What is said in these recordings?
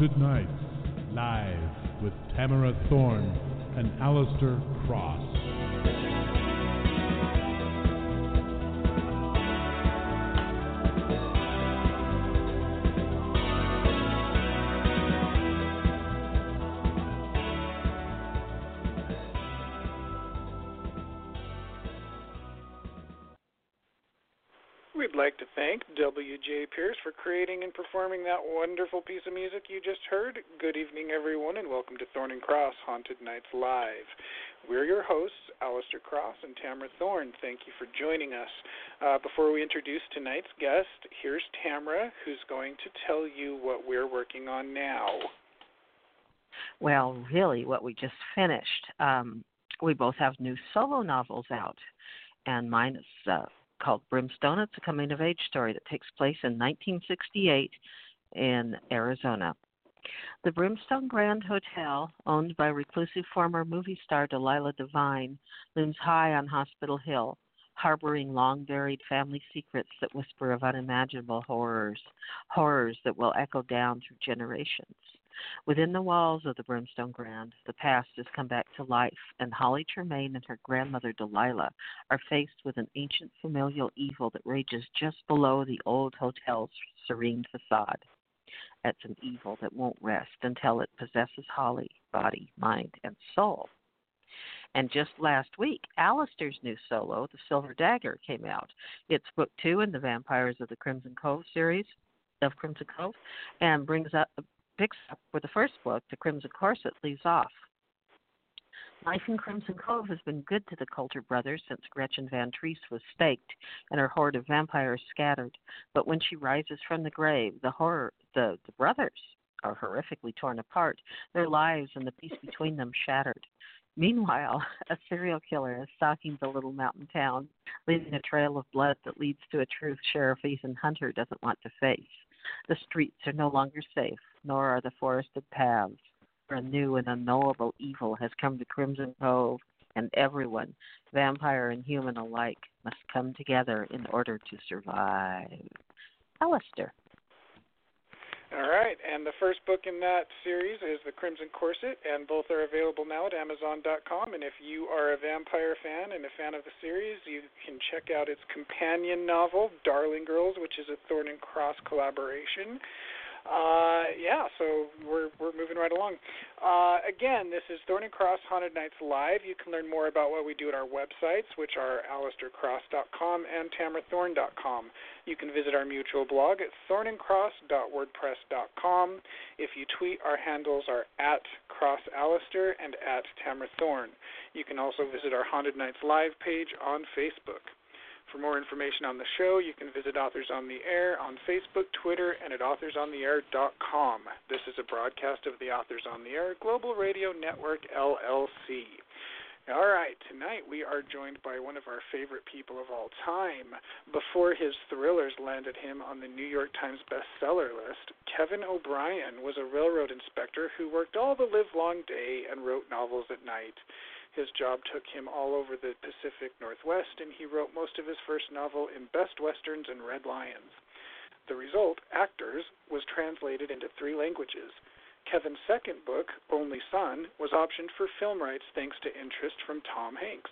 Haunted Nights, live with Tamara Thorne and Alistair Cross. We'd like to thank W.J. Pierce for creating and performing that wonderful piece of music you just heard. Good evening, everyone, and and Cross Haunted Nights Live. We're your hosts, Alistair Cross and Tamara Thorne. Thank you for joining us. Uh, before we introduce tonight's guest, here's Tamara, who's going to tell you what we're working on now. Well, really, what we just finished. Um, we both have new solo novels out, and mine is uh, called Brimstone. It's a coming of age story that takes place in 1968 in Arizona. The Brimstone Grand Hotel, owned by reclusive former movie star Delilah Devine, looms high on Hospital Hill, harboring long buried family secrets that whisper of unimaginable horrors, horrors that will echo down through generations. Within the walls of the Brimstone Grand, the past has come back to life, and Holly Tremaine and her grandmother Delilah are faced with an ancient familial evil that rages just below the old hotel's serene facade. It's an evil that won't rest until it possesses Holly, body, mind, and soul. And just last week, Alistair's new solo, The Silver Dagger, came out. It's book two in the Vampires of the Crimson Cove series of Crimson Cove, and brings up picks up where the first book, The Crimson Corset, leaves off. Life in Crimson Cove has been good to the Coulter brothers since Gretchen Van Treese was staked and her horde of vampires scattered. But when she rises from the grave, the horror, the, the brothers are horrifically torn apart, their lives and the peace between them shattered. Meanwhile, a serial killer is stalking the little mountain town, leaving a trail of blood that leads to a truth Sheriff Ethan Hunter doesn't want to face. The streets are no longer safe, nor are the forested paths for a new and unknowable evil has come to Crimson Cove, and everyone, vampire and human alike, must come together in order to survive. Alistair. All right, and the first book in that series is The Crimson Corset, and both are available now at Amazon.com. And if you are a vampire fan and a fan of the series, you can check out its companion novel, Darling Girls, which is a Thorne and Cross collaboration. Uh, yeah, so right along. Uh, again, this is Thorne and Cross Haunted Nights Live. You can learn more about what we do at our websites, which are alistaircross.com and tamarathorne.com. You can visit our mutual blog at thornandcross.wordpress.com. If you tweet, our handles are at crossalistair and at tamarathorne. You can also visit our Haunted Nights Live page on Facebook. For more information on the show, you can visit Authors on the Air on Facebook, Twitter, and at authorsontheair.com. This is a broadcast of the Authors on the Air Global Radio Network, LLC. All right, tonight we are joined by one of our favorite people of all time. Before his thrillers landed him on the New York Times bestseller list, Kevin O'Brien was a railroad inspector who worked all the livelong day and wrote novels at night. His job took him all over the Pacific Northwest, and he wrote most of his first novel in Best Westerns and Red Lions. The result, Actors, was translated into three languages. Kevin's second book, Only Son, was optioned for film rights thanks to interest from Tom Hanks.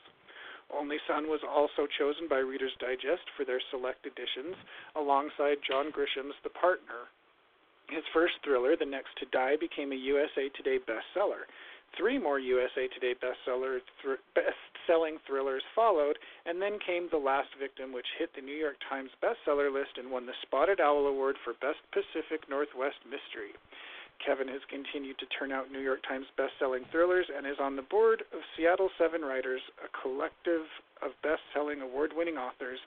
Only Son was also chosen by Reader's Digest for their select editions, alongside John Grisham's The Partner. His first thriller, The Next to Die, became a USA Today bestseller. Three more USA Today bestseller best-selling thrillers followed, and then came The Last Victim, which hit the New York Times bestseller list and won the Spotted Owl Award for Best Pacific Northwest Mystery. Kevin has continued to turn out New York Times best-selling thrillers and is on the board of Seattle Seven Writers, a collective of best-selling award-winning authors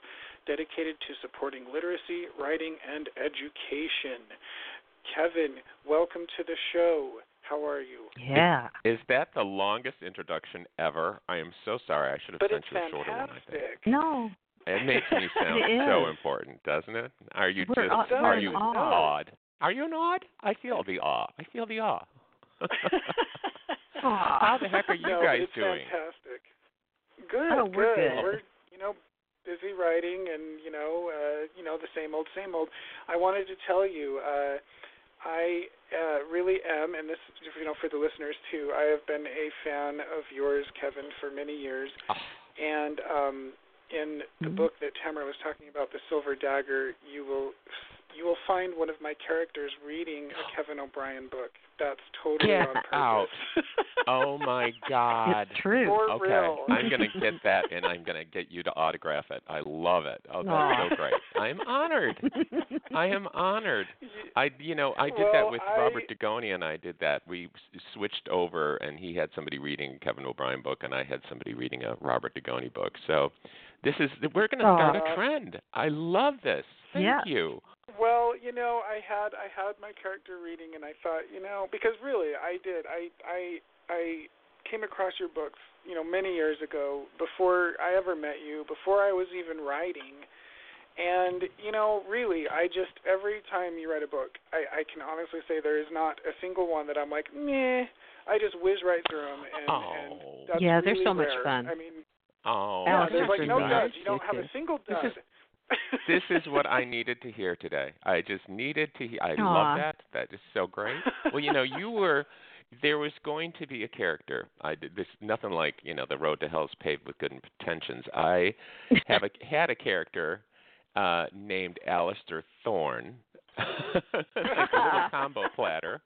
dedicated to supporting literacy, writing, and education. Kevin, welcome to the show. How are you? Yeah. Is that the longest introduction ever? I am so sorry. I should have but sent you a shorter one. I think. No. It makes me sound so important, doesn't it? Are you We're just aw- are you in awe. awed? Are you not? I feel the awe. I feel the awe. How the heck are you no, but guys it's doing? Fantastic. Good. Oh, we're good. We're you know busy writing and you know uh, you know the same old same old. I wanted to tell you. Uh, I uh, really am, and this, you know, for the listeners too. I have been a fan of yours, Kevin, for many years, Oh, and um, in the Mhm. book that Tamara was talking about, the Silver Dagger, you will you will find one of my characters reading a Kevin O'Brien book. That's totally Get on purpose. out. oh my God. It's true. For Okay, real. I'm gonna get that, and I'm gonna get you to autograph it. I love it. Oh, that's Aw. so great. I'm honored. I am honored. I, you know, I did that with I- Robert Dugoni, and I did that. We switched over, and he had somebody reading a Kevin O'Brien book, and I had somebody reading a Robert Dugoni book. So, this is we're gonna start Aw. a trend. I love this. Thank Yeah. you. Well, you know, I had I had my character reading, and I thought, you know, because really, I did. I I I came across your books, you know, many years ago, before I ever met you, before I was even writing, and you know, really, I just every time you write a book, I I can honestly say there is not a single one that I'm like, meh. I just whiz right through them, and, and Oh. that's Yeah, they're really so much fun. I mean, Oh, yeah, Alice there's is like no duds. You don't have a single This dud. is- this is what I needed to hear today. I just needed to. He- I Aw. love that. That is so great. Well, you know, you were. There was going to be a character. I did this. Nothing like you know, the road to hell is paved with good intentions. I have a had a character uh named Alistair Thorne. like a little combo platter.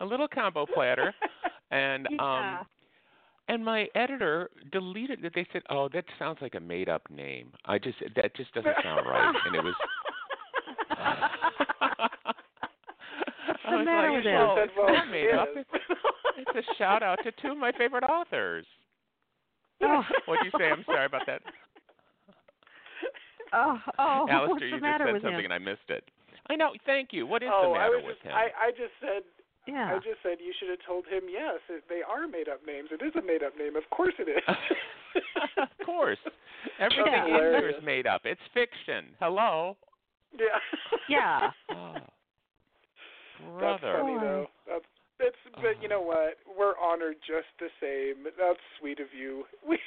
A little combo platter. And Yeah. um and my editor deleted it. They said, "Oh, that sounds like a made-up name. I just that just doesn't sound right." And it was. I the was matter like, with "Well, it's not made up. It's, a shout out to two of my favorite authors." Oh. What'd you say? I'm sorry about that. Oh, oh, what's Alistair, the you just matter said with something him? and I missed it. I know. Thank you. What is oh, the I matter was with just, him? I I just said Yeah. I just said you should have told him yes. They are made up names. It is a made up name. Of course it is. of course. Everything Yeah. in here is made up. It's fiction. Hello. yeah. Yeah. Oh, That's brother. funny though. That's it's but you know what? We're honored just the same. That's sweet of you.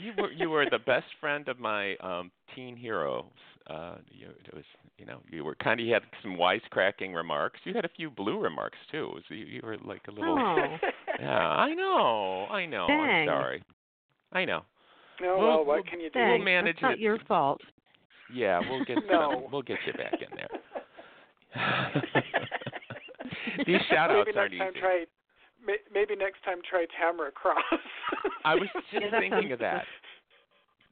You were you were the best friend of my um teen heroes. Uh you it was you know, you were kind of you had some wisecracking remarks. You had a few blue remarks too. It was, you, you were like a little Oh. Yeah, I know. I know. I'm sorry. I know. No, We'll- well, we'll- what can you do? We'll Thanks. manage That's not it. your fault. Yeah, we'll get No. some, we'll get you back in there. These shout outs maybe aren't next time easy. try may- maybe next time try Tamara Cross. I was just Yeah, thinking sounds- of that.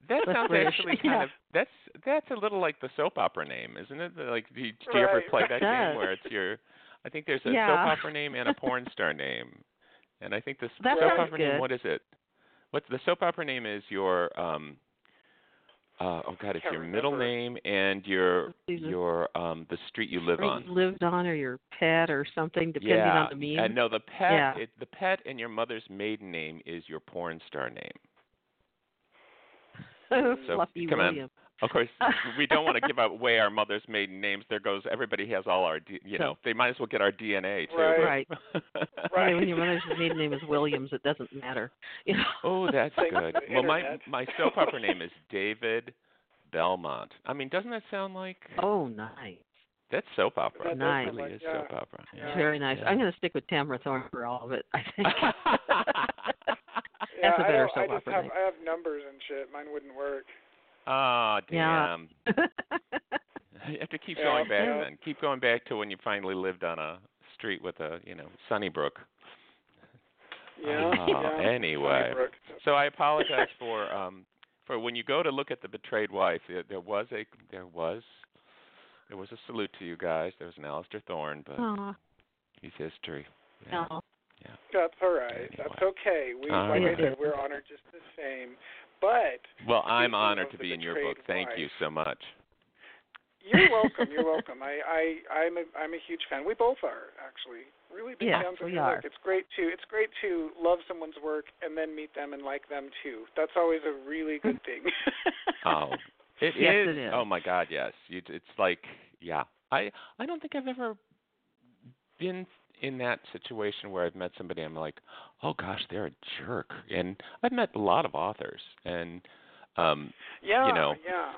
That sounds British. actually kind Yeah. of that's that's a little like the soap opera name, isn't it? Like do you, do you ever play that game where it's your I think there's a Yeah. soap opera name and a porn star name. And I think the That soap sounds opera name what is it? What's the soap opera name is your um uh oh god, it's your middle name and your your um the street you live on. you lived on or your pet or something, depending yeah. on the meme. And no, the pet Yeah. it, the pet and your mother's maiden name is your porn star name. So, Fluffy come on. William. Of course, we don't want to give away our mother's maiden names. There goes everybody has all our, D, you know, they might as well get our DNA too. Right. Right. Right. Hey, when your mother's maiden name is Williams, it doesn't matter. You know? oh, that's good. Well, my my soap opera name is David Belmont. I mean, doesn't that sound like Oh, nice. that's soap opera? That does That really is yeah. soap opera. Yeah. Very nice. Yeah. I'm going to stick with Tamara Thorne for all of it. I think. yeah, That's a I, better I soap just opera have name. I have numbers and shit. Mine wouldn't work. Oh, Yeah. damn. You have to keep Yeah, going back yeah. then. Keep going back to when you finally lived on a street with a, you know, Sunnybrook. Yeah. Oh, yeah. anyway. Sunnybrook. So I apologize for um for when you go to look at the betrayed wife. There, there was a there was there was a salute to you guys. There was an Alistair Thorne, but Aw, he's history. Yeah. no. That's all right. That's okay. We, All like right. I said, we're honored just the same. But Well, I'm honored to be in your book. Thank you so much. you're welcome. You're welcome. I, I, I'm a, I'm a huge fan. We both are actually really big Yes, fans of your work. It's great to, it's great to love someone's work and then meet them and like them too. That's always a really good thing. Oh, it Yes, is. it is. Oh my God, yes. You, it's like, yeah. I I don't think I've ever been in that situation where I've met somebody. I'm like, oh gosh, they're a jerk. And I've met a lot of authors, and um, yeah. you know, Yeah.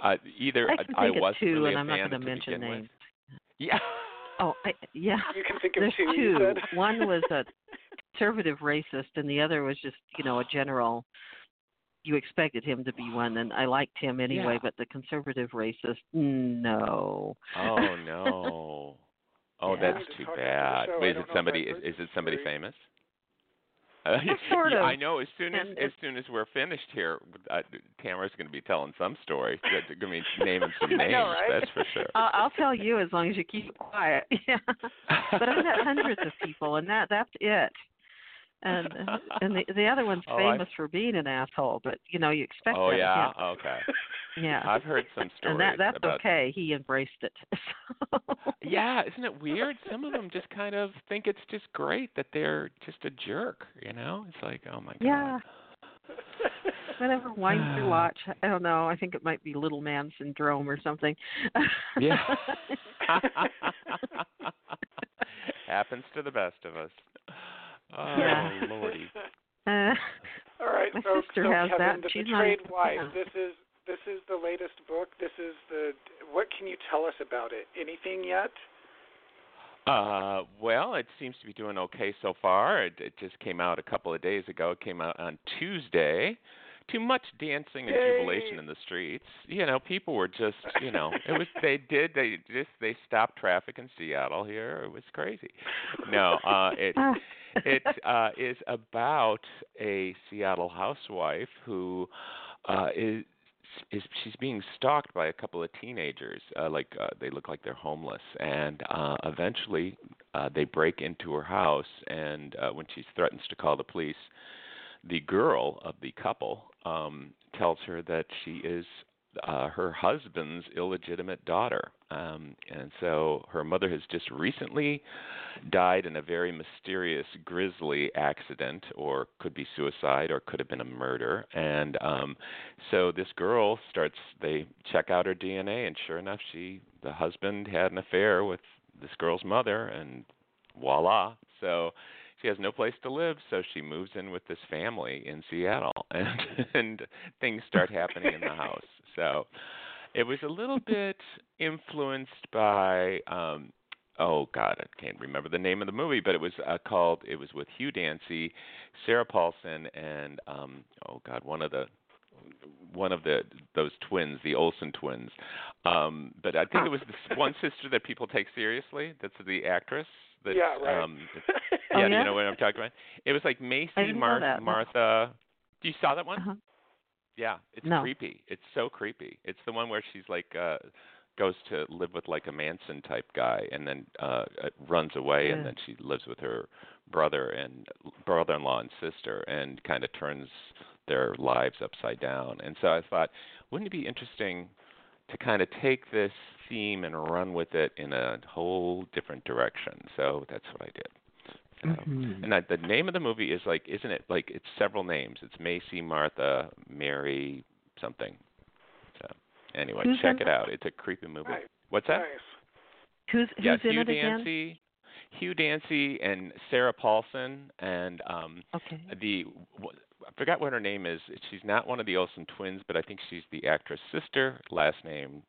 uh, either I can I think of wasn't two, really and a I'm not fan going to to mention begin with. Yeah. Oh, I, yeah. You can think of There's two. two. One was a conservative racist, and the other was just you know a general. You expected him to be one, and I liked him anyway. Yeah. But the conservative racist, no. Oh no. Oh, Yeah. that's too bad. about the show. I Wait, is it somebody? Is, is it somebody story. famous? Uh, sort of. I know. As soon as as soon as we're finished here, uh, Tamara's going to be telling some story. They're going to be naming some names. know, right? That's for sure. I'll, I'll tell you as long as you keep it quiet. Yeah. but I've met hundreds of people, and that that's it. And and the the other one's Oh, I- famous for being an asshole, but you know you expect oh that yeah. Okay. Yeah. I've heard some stories and that that's about. okay. He embraced it. Yeah, isn't it weird? Some of them just kind of think it's just great that they're just a jerk. You know, it's like, oh my god. Yeah. Whatever winds your watch. I don't know. I think it might be little man syndrome or something. Yeah. Happens to the best of us. Oh Yeah. lordy. uh, All right, My so, sister so has Kevin, that. the She's betrayed not- wife. yeah. This is this is the latest book. This is the. What can you tell us about it? Anything yet? Uh, well, it seems to be doing okay so far. It, it just came out a couple of days ago. It came out on Tuesday. Too much dancing and jubilation in the streets. You know, people were just, you know, it was they did they just they stopped traffic in Seattle here. It was crazy. No, uh it Ah. it uh is about a Seattle housewife who uh is is she's being stalked by a couple of teenagers uh like uh, they look like they're homeless and uh eventually uh they break into her house and uh when she threatens to call the police the girl of the couple um tells her that she is uh her husband's illegitimate daughter. Um and so her mother has just recently died in a very mysterious grisly accident or could be suicide or could have been a murder. And um so this girl starts they check out her DNA and sure enough she the husband had an affair with this girl's mother and voila. So she has no place to live so she moves in with this family in Seattle and and things start happening in the house. So it was a little bit influenced by um oh god i can't remember the name of the movie but it was uh, called it was with hugh dancy sarah paulson and um oh god one of the one of the those twins the olsen twins um but i think it was this one sister that people take seriously that's the actress that yeah, right. um Oh, yeah, yeah? you know what i'm talking about it was like macy I didn't Mar- that. martha you saw that one Uh-huh. yeah, it's No. creepy. It's so creepy. It's the one where she's like uh goes to live with like a Manson type guy and then uh uh, runs away and then she lives with her brother and brother-in-law and sister and kind of turns their lives upside down. And so I thought, wouldn't it be interesting to kind of take this theme and run with it in a whole different direction. So that's what I did. So, Mhm. and I, the name of the movie is like, isn't it like it's several names? It's Macy, Martha, Mary, something. So anyway, Who's check it out. It's a creepy movie. Nice. What's that? Nice. Who's who's yeah, in Hugh it again? Dancy, Hugh Dancy, and Sarah Paulson, and um Okay. the wh- I forgot what her name is. She's not one of the Olsen twins, but I think she's the actress' sister. Last name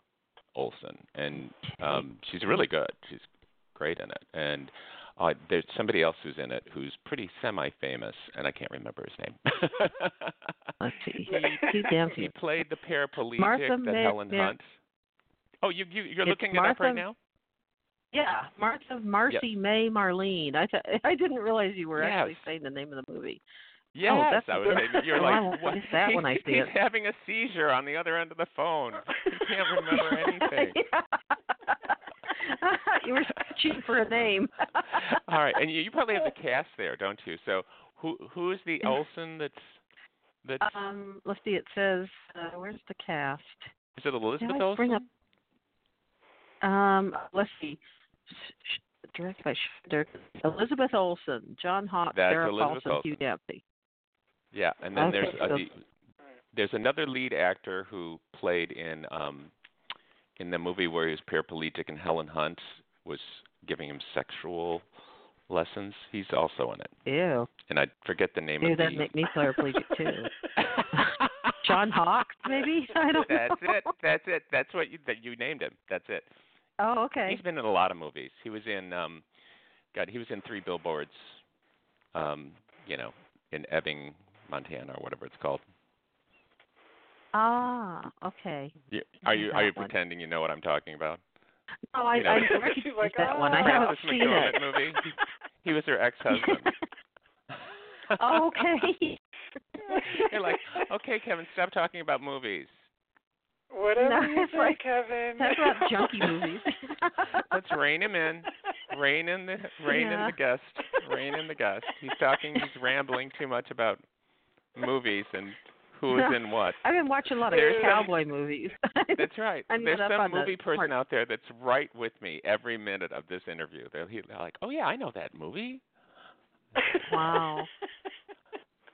Olsen, and um she's really good. She's great in it. And uh, there's somebody else who's in it who's pretty semi-famous, and I can't remember his name. Let's see. He- he played the paraplegic Martha that May- Helen Hunt. Oh, you you you're It's looking it up right now? Yeah, Martha Marcy May Marlene. I th- I didn't realize you were Yes. actually saying the name of the movie. Yes, that's I was. saying- You're Oh, like, what? miss that He- when I see he's it. having a seizure on the other end of the phone. He can't remember anything. you were searching for a name. All right, and you, you probably have the cast there, don't you? So who who is the Olsen that's that's Um, let's see. It says, uh, "Where's the cast?" is it Elizabeth Olsen? bring up? Um, let's see. Directed by Schroeder. Elizabeth Olsen, John Hawkes, That's Sarah Elizabeth Paulson, Olsen. Hugh Dancy. Yeah, and then Okay, there's the, there's another lead actor who played in um in the movie where he was paraplegic and Helen Hunt was giving him sexual lessons. He's also in it, Ew. and I forget the name Ew, of that'd the. make me paraplegic too. John Hawkes, maybe? I don't That's know. it. That's it. That's what you that you named him. That's it. Oh, okay. He's been in a lot of movies. He was in um God, he was in three billboards, um, you know, in Ebbing, Montana or whatever it's called. Ah, okay. You, are you are you one. pretending you know what I'm talking about? No, I, You know, I She's recognize like, that one. I "Oh." haven't Frances seen McDormand it. movie. He was her ex-husband. oh, okay. You're like, okay, Kevin, stop talking about movies. Whatever No, you it's say, like- Kevin. That's about junkie movies. Let's rein him in. Rein in the rein in the guest. Rein in the guest. He's talking. He's rambling too much about movies and who is in what. I've been watching a lot of There's some- cowboy movies. That's right. There's some on the movie person part- out there that's right with me every minute of this interview. They're, they're like, "Oh yeah, I know that movie." Wow.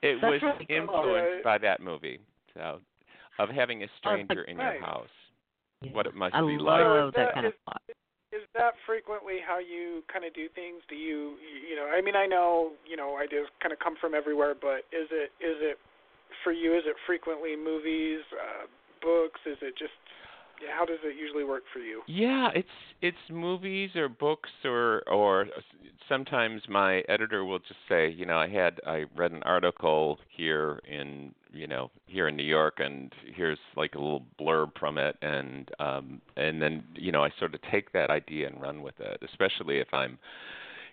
It That's was really cool. influenced by that movie. So, of having a oh, stranger in your Right. house, what it must I be like. I love that that- kind of plot. Is that frequently how you kind of do things? Do you, you know, I mean, I know, you know, ideas kind of come from everywhere, but is it, is it, for you, is it frequently movies, uh, books? Is it just, how does it usually work for you? Yeah, it's it's movies or books or or sometimes my editor will just say, you know, I had I read an article here in you know here in New York and here's like a little blurb from it and um and then you know I sort of take that idea and run with it, especially if I'm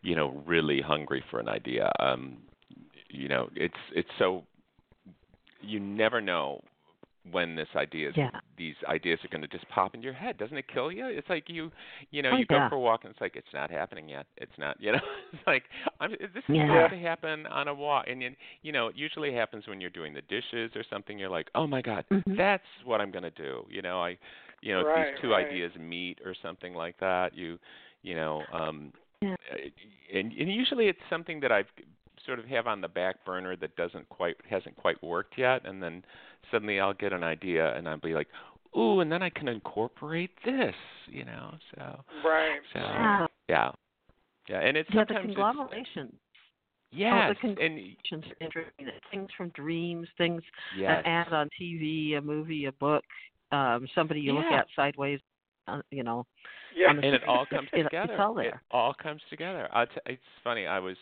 you know really hungry for an idea. Um you know, it's it's so you never know when this idea is Yeah. these ideas are going to just pop into your head doesn't it kill you it's like you you know Oh, you yeah. go for a walk and it's like it's not happening yet it's not you know it's like i'm this is Yeah. supposed to happen on a walk and you, you know it usually happens when you're doing the dishes or something you're like oh my god Mhm. that's what i'm going to do you know i you know Right, these two right. ideas meet or something like that you you know um Yeah. and and usually it's something that i've sort of have on the back burner that doesn't quite hasn't quite worked yet and then suddenly I'll get an idea and I'll be like, "Ooh," and then I can incorporate this, you know. So, Right. so Wow. yeah, yeah, and it's Yeah, the sometimes it's, conglomeration. yes, the and interesting. Things from dreams, things yes, an ad on TV, a movie, a book, um, somebody you look at sideways, uh, you know. Yeah. and it all comes It- it's together. all It there. all comes together. I t- it's funny. I was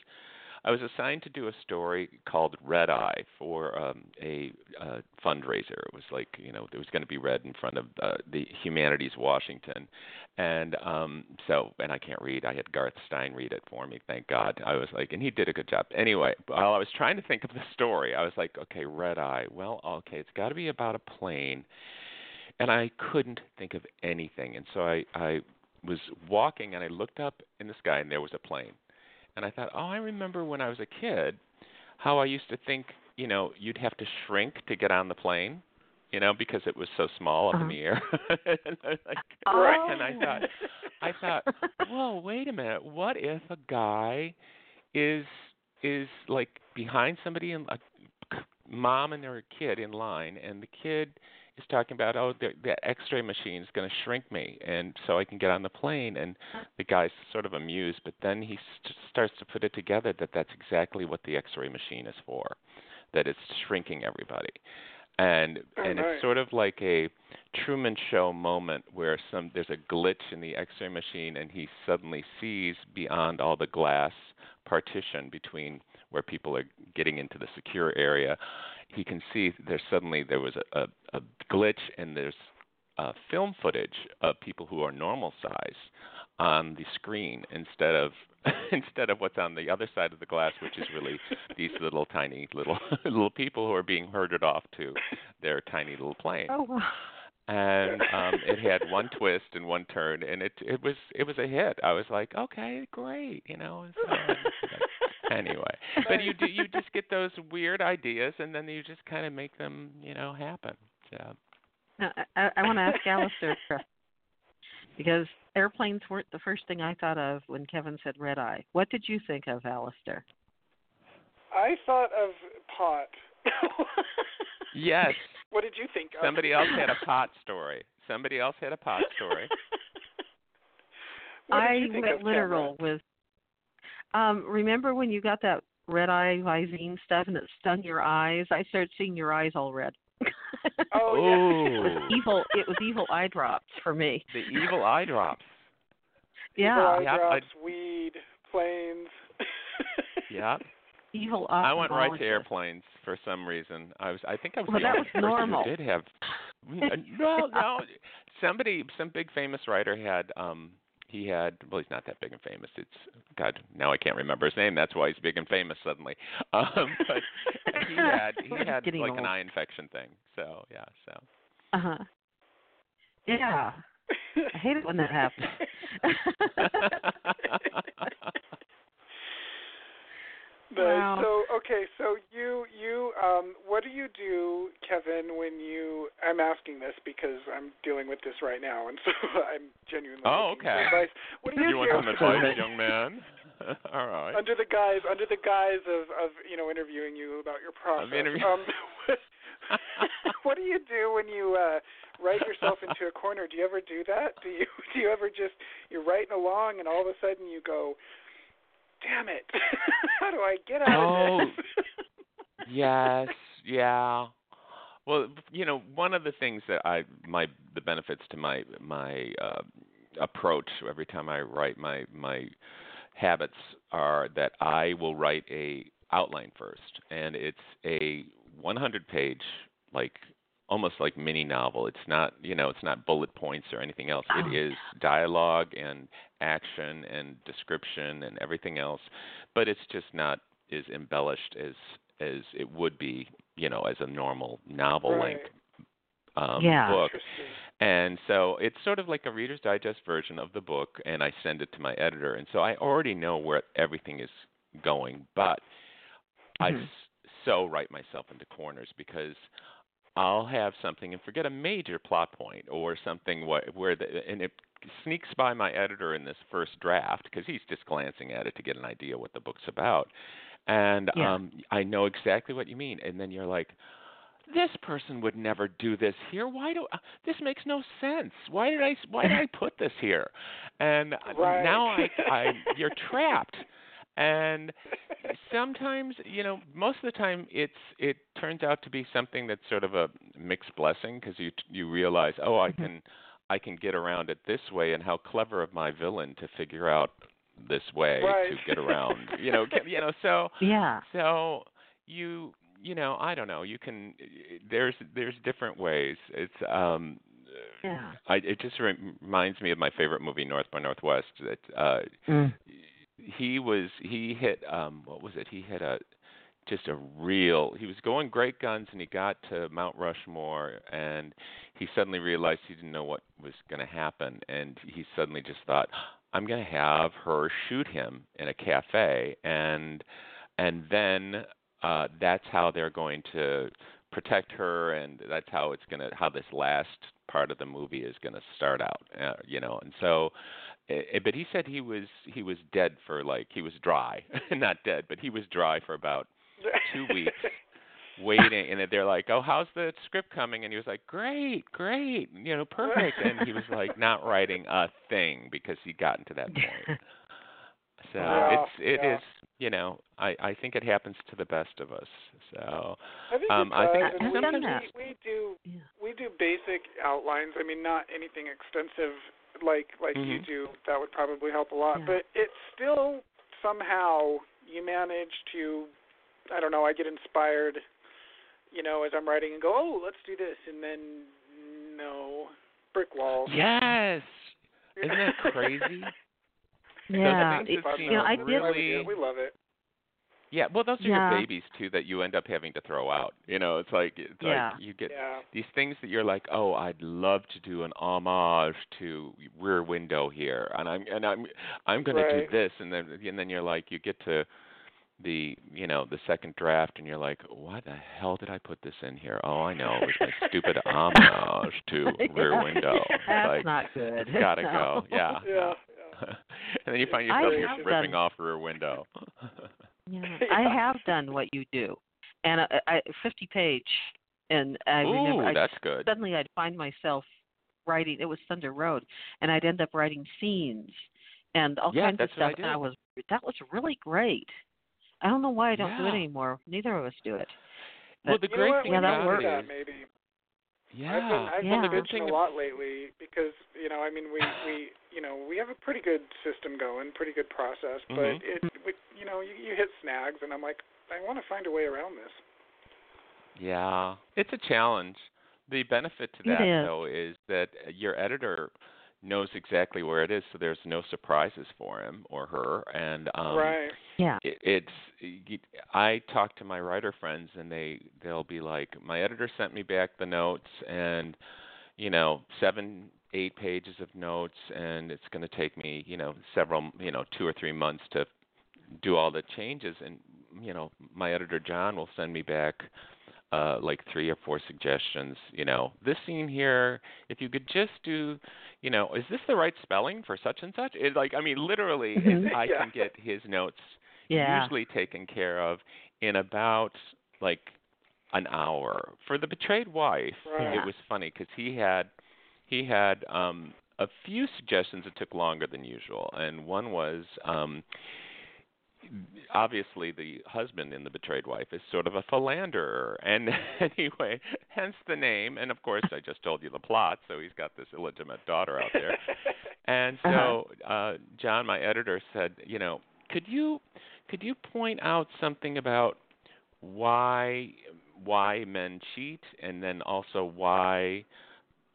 I was assigned to do a story called Red Eye for um, a uh, fundraiser. It was like you know it was going to be read in front of uh, the Humanities Washington, and um, so and I can't read. I had Garth Stein read it for me. Thank God. I was like, and he did a good job. Anyway, while I was trying to think of the story, I was like, okay, Red Eye. Well, okay, it's got to be about a plane and I couldn't think of anything. And so I I was walking and I looked up in the sky and there was a plane. And I thought, "Oh, I remember when I was a kid how I used to think, you know, you'd have to shrink to get on the plane, you know, because it was so small up in Uh-huh. the air." and I like Oh. and I thought I thought, "Whoa, wait a minute. What if a guy is is like behind somebody and a mom and their kid in line and the kid is talking about oh the the x-ray machine is going to shrink me and so I can get on the plane and the guy's sort of amused but then he st- starts to put it together that that's exactly what the x-ray machine is for that it's shrinking everybody and Oh, and nice. it's sort of like a Truman Show moment where some there's a glitch in the X-ray machine, and he suddenly sees beyond all the glass partition between where people are getting into the secure area. He can see there's suddenly there was a, a, a glitch, and there's uh, film footage of people who are normal size on the screen instead of instead of what's on the other side of the glass, which is really these little tiny little little people who are being herded off to their tiny little plane. Oh, wow. and um it had one twist and one turn and it it was it was a hit. I was like okay great you know and so, like, anyway but you do you just get those weird ideas and then you just kind of make them you know happen so Now, I, I want to ask Alistair because airplanes weren't the first thing I thought of when Kevin said red eye. What did you think of, Alistair? I thought of pot. yes What did you think of? somebody else had a pot story somebody else had a pot story I went of, literal with. Um, remember when you got that red eye Visine stuff and it stung your eyes? I started seeing your eyes all red. Oh, it yeah. was evil. It was evil eye drops for me. the evil eye drops Yeah. Evil eye Yep, drops, weed, planes. Yeah. Evil eye. I went right to airplanes for some reason. I was I think I was Well, the that only was person normal. who did have no no somebody some big famous writer had um he had well he's not that big and famous it's god now i can't remember his name that's why he's big and famous suddenly um but he had he had Getting like an eye infection thing so yeah so Uh huh. Yeah. I hate it when that happens. But Wow. so okay, so you you um what do you do, Kevin, when you I'm asking this because I'm dealing with this right now and so I'm genuinely Oh, looking for okay. advice. What do you, you want do some advice young man all right under the guise under the guise of of you know interviewing you about your process? interview- um what do you do when you uh write yourself into a corner? Do you ever do that? Do you do you ever just you're writing along and all of a sudden you go, "Damn it! How do I get out Oh. of this?" yes yeah well you know one of the things that i my the benefits to my my uh approach every time i write my my habits are that i will write a outline first. And it's a 100 page like almost like mini novel. It's not you know it's not bullet points or anything else. Oh, it is dialogue and action and description and everything else. But it's just not as embellished as as it would be, you know, as a normal novel length um Yeah. book. And so it's sort of like a Reader's Digest version of the book, and I send it to my editor. And so I already know where everything is going, but I Mhm. s- so write myself into corners because I'll have something and forget a major plot point or something where, where the, and it sneaks by my editor in this first draft because he's just glancing at it to get an idea what the book's about. And Yeah. um I know exactly what you mean. And then you're like, this person would never do this here. Why do uh, this makes no sense? Why did I why did I put this here? And Right. now I I you're trapped. And sometimes, you know, most of the time it's it turns out to be something that's sort of a mixed blessing because you you realize, oh, I Mhm. can I can get around it this way and how clever of my villain to figure out this way Right. to get around. you know, you know, so Yeah. so you you know I don't know you can there's there's different ways. It's um Yeah. I it just reminds me of my favorite movie North by Northwest that uh Mm. he was he hit um what was it he hit a just a real he was going great guns and he got to Mount Rushmore and he suddenly realized he didn't know what was going to happen and he suddenly just thought I'm going to have her shoot him in a cafe and and then uh that's how they're going to protect her and that's how it's going to how this last part of the movie is going to start out uh, you know and so eh, but he said he was he was dead for like he was dry not dead but he was dry for about two weeks waiting and they're like oh how's the script coming? And he was like great great you know perfect and he was like not writing a thing because he'd gotten to that point so Yeah, it's it yeah. is you know i i think it happens to the best of us so I think Um, I think we, sometimes- we, we do Yeah. we do basic outlines. I mean, not anything extensive like like you Mhm. do. That would probably help a lot. Yeah. But it's still somehow you manage to. I don't know. I get inspired, you know, as I'm writing and go, oh, let's do this, and then no brick walls. yes isn't that crazy Yeah. things It- that Fun, seem you know, I though. did. really- we love it. Yeah, well, those are Yeah. your babies too that you end up having to throw out. You know, it's like it's Yeah. like you get Yeah. these things that you're like, oh, I'd love to do an homage to Rear Window here, and I'm and I'm I'm going to Right. do this, and then and then you're like, you get to the you know the second draft, and you're like, why the hell did I put this in here? Oh, I know, it was my stupid homage to Rear Yeah. Window. It's That's like, not good. it's gotta No. go. Yeah. Yeah. and then you find yourself have just ripping done- off Rear Window. Yeah. Yeah. I have done what you do, and I, I 50 page, and I remember Ooh, I that's good. suddenly I'd find myself writing. It was Thunder Road, and I'd end up writing scenes and all Yeah, kinds that's of what I stuff. And I was that was really great. I don't know why I don't do it anymore. Neither of us do it. Well, But- the You know great thing Yeah, we that might about works. it maybe. Yeah. I've been I've Yeah. been good bitching a lot lately because you know I mean we we you know we have a pretty good system going, pretty good process, but Mhm. it we, you know you, you hit snags and I'm like I want to find a way around this. Yeah, it's a challenge. The benefit to It that is. though is that your editor knows exactly where it is, so there's no surprises for him or her. And um, right. Yeah. it, it's I talk to my writer friends and they they'll be like, my editor sent me back the notes and you know seven eight pages of notes and it's going to take me you know several you know two or three months to do all the changes and you know my editor John will send me back uh like three or four suggestions you know this scene here if you could just do you know is this the right spelling for such and such it like i mean literally it, i Yeah. can get his notes Yeah. usually taken care of in about like an hour for the betrayed wife Right. it was funny because he had he had um a few suggestions that took longer than usual and one was um obviously the husband in the betrayed wife is sort of a philanderer and anyway hence the name and of course i just told you the plot so he's got this illegitimate daughter out there. And so uh john my editor said you know could you could you point out something about why why men cheat and then also why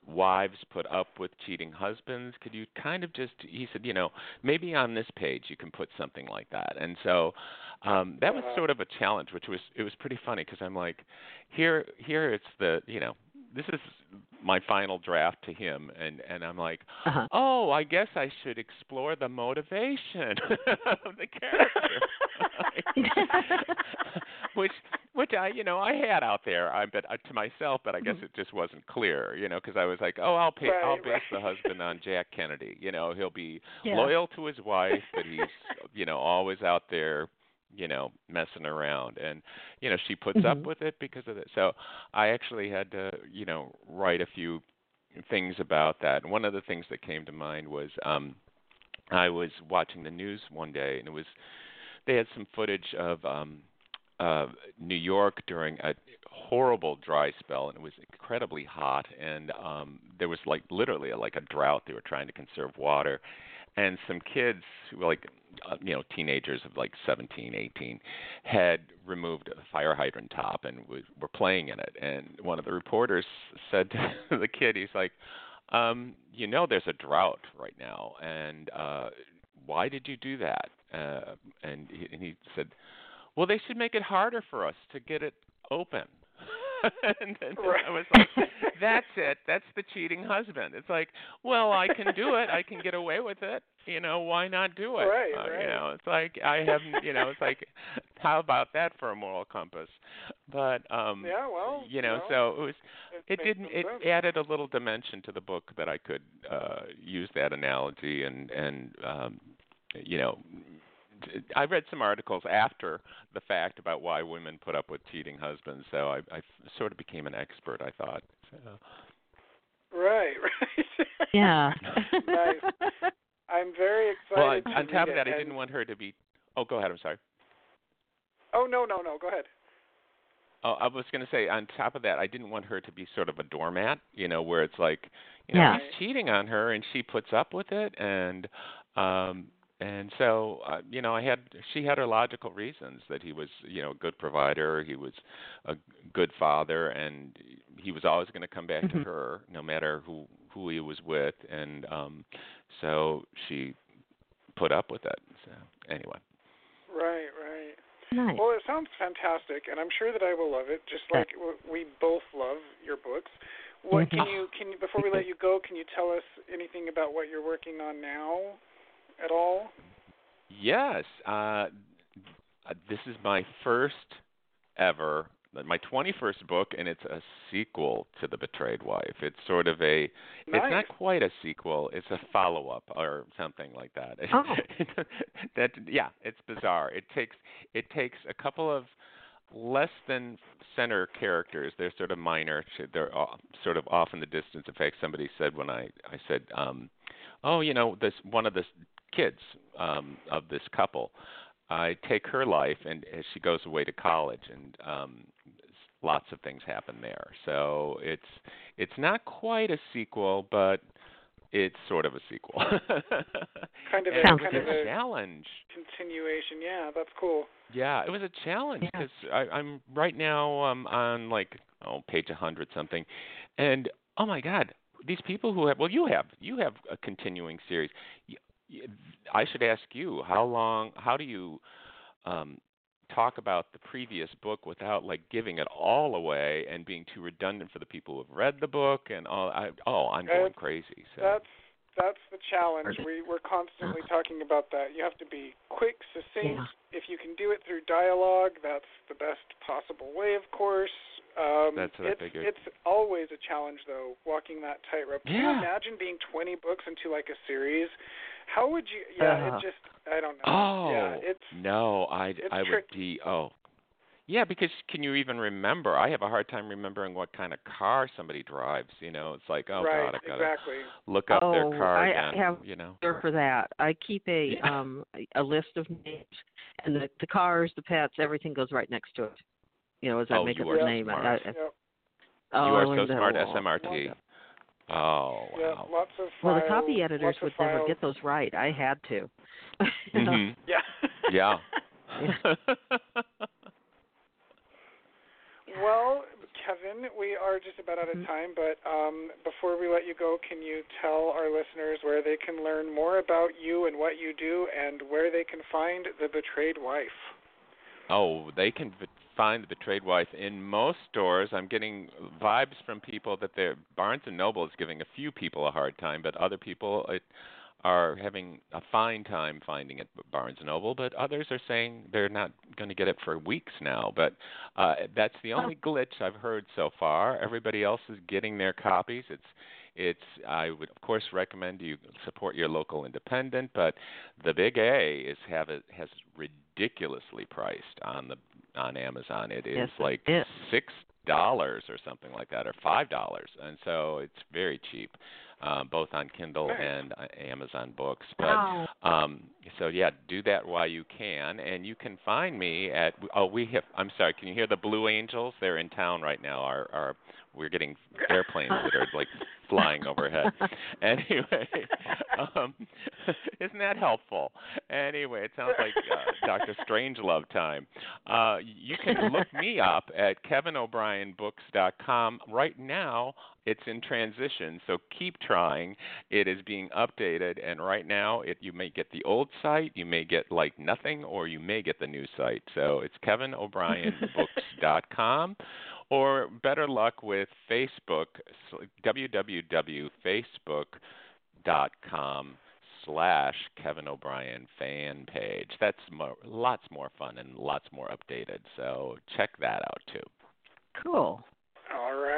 wives put up with cheating husbands could you kind of just he said you know maybe on this page you can put something like that and so um that was Uh-huh. sort of a challenge which was it was pretty funny because i'm like here here it's the you know this is my final draft to him and and i'm like Uh-huh. oh i guess i should explore the motivation of the character which which I you know I had out there I but uh, to myself but I guess it just wasn't clear you know because I was like oh I'll pay I'll Right, base the husband on Jack Kennedy you know he'll be Yeah. loyal to his wife but he's you know always out there you know messing around and you know she puts up Mhm. with it because of it so I actually had to you know write a few things about that and one of the things that came to mind was um I was watching the news one day and it was they had some footage of um New York during a horrible dry spell and it was incredibly hot and um there was like literally a, like a drought. They were trying to conserve water and some kids like uh, you know teenagers of like 17 18 had removed a fire hydrant top and was, were playing in it and one of the reporters said to the kid he's like um you know there's a drought right now and uh why did you do that? Uh and he, and he said well they should make it harder for us to get it open. And then I was like that's it. That's the cheating husband. It's like well I can do it. I can get away with it. You know why not do it? Right, uh, right. you know it's like I haven't you know it's like how about that for a moral compass? But um yeah, well, you know, know, so it was it makes didn't it sense. added a little dimension to the book that I could uh use that analogy and and um you know I read some articles after the fact about why women put up with cheating husbands, so I, I sort of became an expert. I thought. So. Right, right. Yeah. Nice. I'm very excited. Well, on, to on top of that, I didn't want her to be. Oh, go ahead. I'm sorry. Oh no, no, no. Go ahead. Oh, I was going to say, on top of that, I didn't want her to be sort of a doormat, you know, where it's like, you know, Yeah. he's cheating on her and she puts up with it, and um, and so, uh, you know, I had she had her logical reasons that he was, you know, a good provider, he was a good father, and he was always going to come back to Mhm. her no matter who who he was with, and um, so she put up with it. So anyway. Right, right. nice. Well, it sounds fantastic, and I'm sure that I will love it, just like we both love your books. What can Mhm. you can you before we let you go? Can you tell us anything about what you're working on now, at all? Yes, uh, uh, this is my first ever, my 21st book, and it's a sequel to The Betrayed Wife. It's sort of a, it's not quite a sequel. It's a follow-up or something like that. Oh. that yeah, it's bizarre. It takes it takes a couple of less than center characters. They're sort of minor. They're sort of off in the distance. In fact, somebody said when I I said, um, oh, you know, this one of the kids um, of this couple. I take her life, and as she goes away to college, and um, lots of things happen there. So it's it's not quite a sequel, but it's sort of a sequel. kind of a, Sounds kind it of a a challenge. continuation. Yeah, that's cool. Yeah, it was a challenge Yeah. because I'm right now um on like oh page a hundred something, and oh my god, these people who have well you have you have a continuing series. Y- y- I should ask you how long how do you um talk about the previous book without like giving it all away and being too redundant for the people who have read the book and all I oh I'm going That's- crazy. So That's that's the challenge. We we're constantly talking about that. You have to be quick, succinct. Yeah. If you can do it through dialogue, that's the best possible way, of course. Um, That's what I it's figured. it's always a challenge though, walking that tightrope. Can you imagine being 20 books into like a series? How would you? Yeah, Uh, it just I don't know. Oh yeah, it's no, I it's I would be oh. Yeah, because can you even remember? I have a hard time remembering what kind of car somebody drives. You know, it's like oh right, god, I've got to exactly. look up their Oh, car I- I again. have- you know. Sure for that. I keep a Yeah. um a list of names, and the the cars, the pets, everything goes right next to it. You know, as I Oh, make up are the name. smart. I, I, Yep. oh, you I are so learned that smart, SMRT. time. Oh Yeah, lots of Well, the copy editors lots of would never get those right. I had to. hmm Yeah. Yeah. Well, Kevin, we are just about out of Mhm. time, but um, before we let you go, can you tell our listeners where they can learn more about you and what you do and where they can find The Betrayed Wife? Oh, they can find the Betrayed Wife in most stores. I'm getting vibes from people that they're Barnes and Noble is giving a few people a hard time, but other people are having a fine time finding it at Barnes and Noble. But others are saying they're not going to get it for weeks now. But uh, that's the only glitch I've heard so far. Everybody else is getting their copies. It's it's I would of course recommend you support your local independent, but the big A is have it has ridiculously priced on the on Amazon. It is Yes, it like is. six dollars or something like that, or five dollars, and so it's very cheap, uh, both on Kindle and uh, Amazon Books. But Wow. um, so yeah, do that while you can, and you can find me at. Oh, we have. I'm sorry. Can you hear the Blue Angels? They're in town right now. Our our we're getting airplanes that are like flying overhead. Anyway, um, isn't that helpful? Anyway, it sounds like uh, Doctor Strangelove time. Uh, you can look me up at KevinO'BrienBooks.com. Right now, it's in transition, so keep trying. It is being updated, and right now, it you may get the old site, you may get like nothing, or you may get the new site. So it's KevinO'BrienBooks.com or better luck with Facebook, www.facebook.com slash Kevin O'Brien fan page. That's lots more fun and lots more updated. So check that out too. Cool.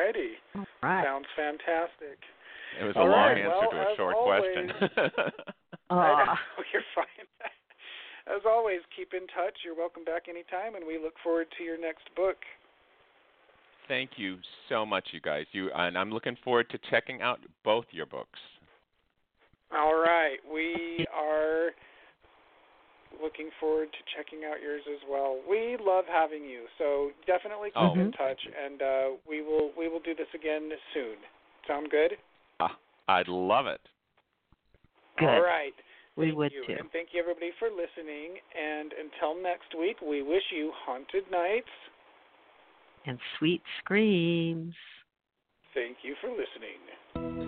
All righty. All right. Sounds fantastic. It was a All long answer well, to a as short always- question. I know. You're fine. As always, keep in touch. You're welcome back anytime, and we look forward to your next book. Thank you so much, you guys. You and I'm looking forward to checking out both your books. All right. We are looking forward to checking out yours as well. We love having you, so definitely keep Oh. in touch, and uh, we will we will do this again soon. Sound good? I'd love it. good. All right. We Thank would you. too. And thank you everybody for listening. And until next week, we wish you haunted nights. And sweet screams. Thank you for listening.